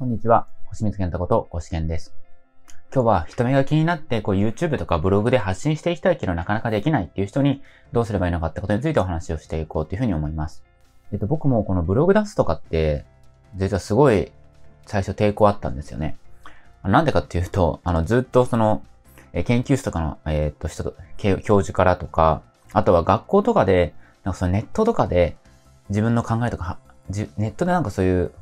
こんにちは。星光健太こと、星健です。今日は人目が気になって、こう YouTube とかブログで発信していきたいけどなかなかできないっていう人にどうすればいいのかってことについてお話をしていこうというふうに思います。えっと、僕もこのブログ出すとかって、実はすごい最初抵抗あったんですよね。なんでかっていうと、あの、ずっとその、研究室とかの、えーっと、人と、教授からとか、あとは学校とかで、なんかそのネットとかで自分の考えとか、ネットでなんかそういう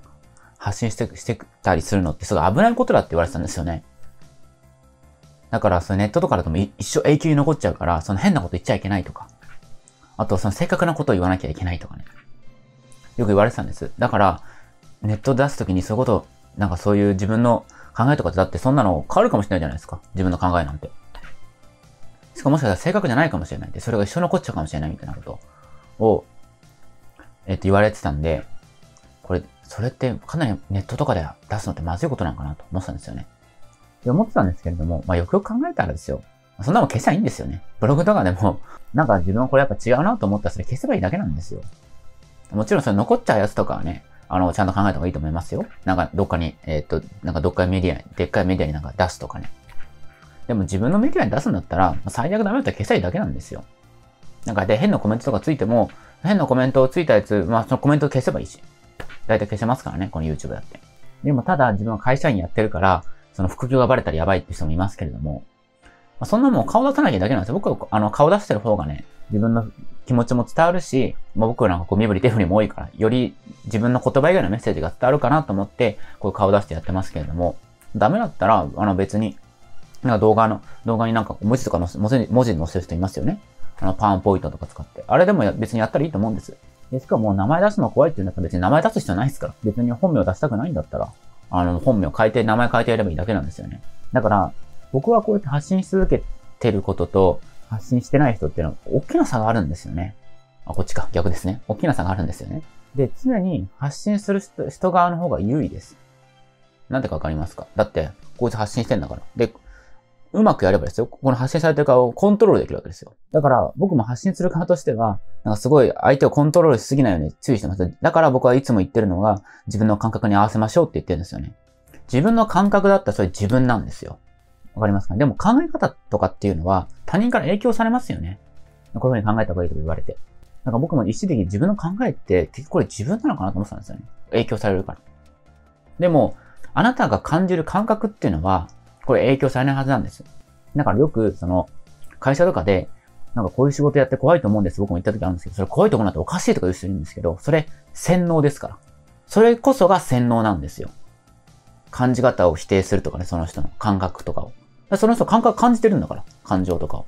発信して、してたりするのってすごい危ないことだって言われてたんですよね。だから、そのネットとかだとも一生永久に残っちゃうから、その変なこと言っちゃいけないとか。あと、その正確なことを言わなきゃいけないとかね。よく言われてたんです。だから、ネット出すときにそういうこと、なんかそういう自分の考えとかってだってそんなの変わるかもしれないじゃないですか。自分の考えなんて。しかもしかしたら正確じゃないかもしれない。で、それが一生残っちゃうかもしれないみたいなことを、えっと、言われてたんで、それってかなりネットとかで出すのってまずいことなのかなと思ってたんですよね。で、思ってたんですけれども、まあよくよく考えたらですよ。そんなもん消せばいいんですよね。ブログとかでも、なんか自分はこれやっぱ違うなと思ったらそれ消せばいいだけなんですよ。もちろんそれ残っちゃうやつとかはね、あの、ちゃんと考えた方がいいと思いますよ。なんかどっかに、えーっと、なんかどっかメディアに、でっかいメディアになんか出すとかね。でも自分のメディアに出すんだったら、最悪ダメだったら消せばいいだけなんですよ。なんかで変なコメントとかついても、変なコメントをついたやつ、まあそのコメントを消せばいいし。だいたい消せますからね、この YouTube だって。でもただ自分は会社員やってるから、その副業がバレたらやばいって人もいますけれども、まあ、そんなもん顔出さなきゃいいだけなんですよ。僕はあの顔出してる方がね、自分の気持ちも伝わるし、まあ、僕なんかこう身振り手振りも多いから、より自分の言葉以外のメッセージが伝わるかなと思って、こう顔出してやってますけれども、ダメだったら、あの別に、なんか動画の、動画になんか文字とかの文字文字載せる人いますよね。あの、パワーポイントとか使って。あれでも別にやったらいいと思うんです。で、しかも名前出すの怖いって言うんだったら別に名前出す必要ないですから。別に本名出したくないんだったら、あの、本名変えて、名前変えてやればいいだけなんですよね。だから、僕はこうやって発信し続けてることと、発信してない人っていうのは、大きな差があるんですよね。あ、こっちか。逆ですね。大きな差があるんですよね。で、常に発信する人人側の方が優位です。なんでかわかりますか？だって、こいつ発信してんだから。で、うまくやればですよ。この発信されてる側をコントロールできるわけですよ。だから、僕も発信する側としては、なんかすごい相手をコントロールしすぎないように注意してます。だから僕はいつも言ってるのが、自分の感覚に合わせましょうって言ってるんですよね。自分の感覚だったらそれ自分なんですよ。わかりますか？でも考え方とかっていうのは他人から影響されますよね。こういうふうに考えた方がいいとか言われて。なんか僕も一時的に自分の考えって結局これ自分なのかなと思ってたんですよね。影響されるから。でも、あなたが感じる感覚っていうのは、これ影響されないはずなんです。だからよく、その、会社とかで、なんかこういう仕事やって怖いと思うんです。僕も言った時あるんですけど、それ怖いとこなんておかしいとか言う人いるんですけど、それ、洗脳ですから。それこそが洗脳なんですよ。感じ方を否定するとかね、その人の感覚とかを。その人感覚感じてるんだから、感情とかを。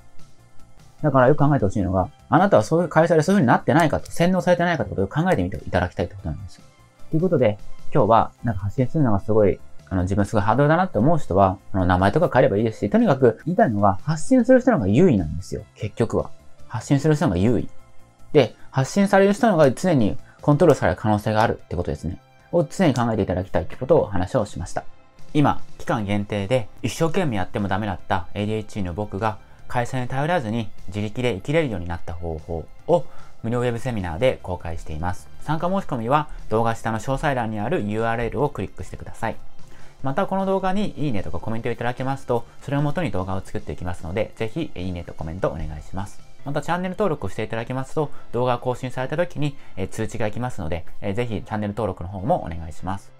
だからよく考えてほしいのが、あなたはそういう会社でそういう風になってないかと、洗脳されてないかってことを考えてみていただきたいってことなんですよ。ということで、今日は、なんか発信するのがすごい、あの、自分すごいハードルだなって思う人は、あの、名前とか変えればいいですし、とにかく言いたいのが、発信する人の方が優位なんですよ。結局は。発信する人の方が優位。で、発信される人の方が常にコントロールされる可能性があるってことですね。を常に考えていただきたいってことを話をしました。今、期間限定で一生懸命やってもダメだった ADHD の僕が会社に頼らずに自力で生きれるようになった方法を無料ウェブセミナーで公開しています。参加申し込みは動画下の詳細欄にある URL をクリックしてください。またこの動画にいいねとかコメントをいただけますと、それをもとに動画を作っていきますので、ぜひいいねとコメントお願いします。またチャンネル登録をしていただけますと、動画が更新された時にえ通知が来ますので、えぜひチャンネル登録の方もお願いします。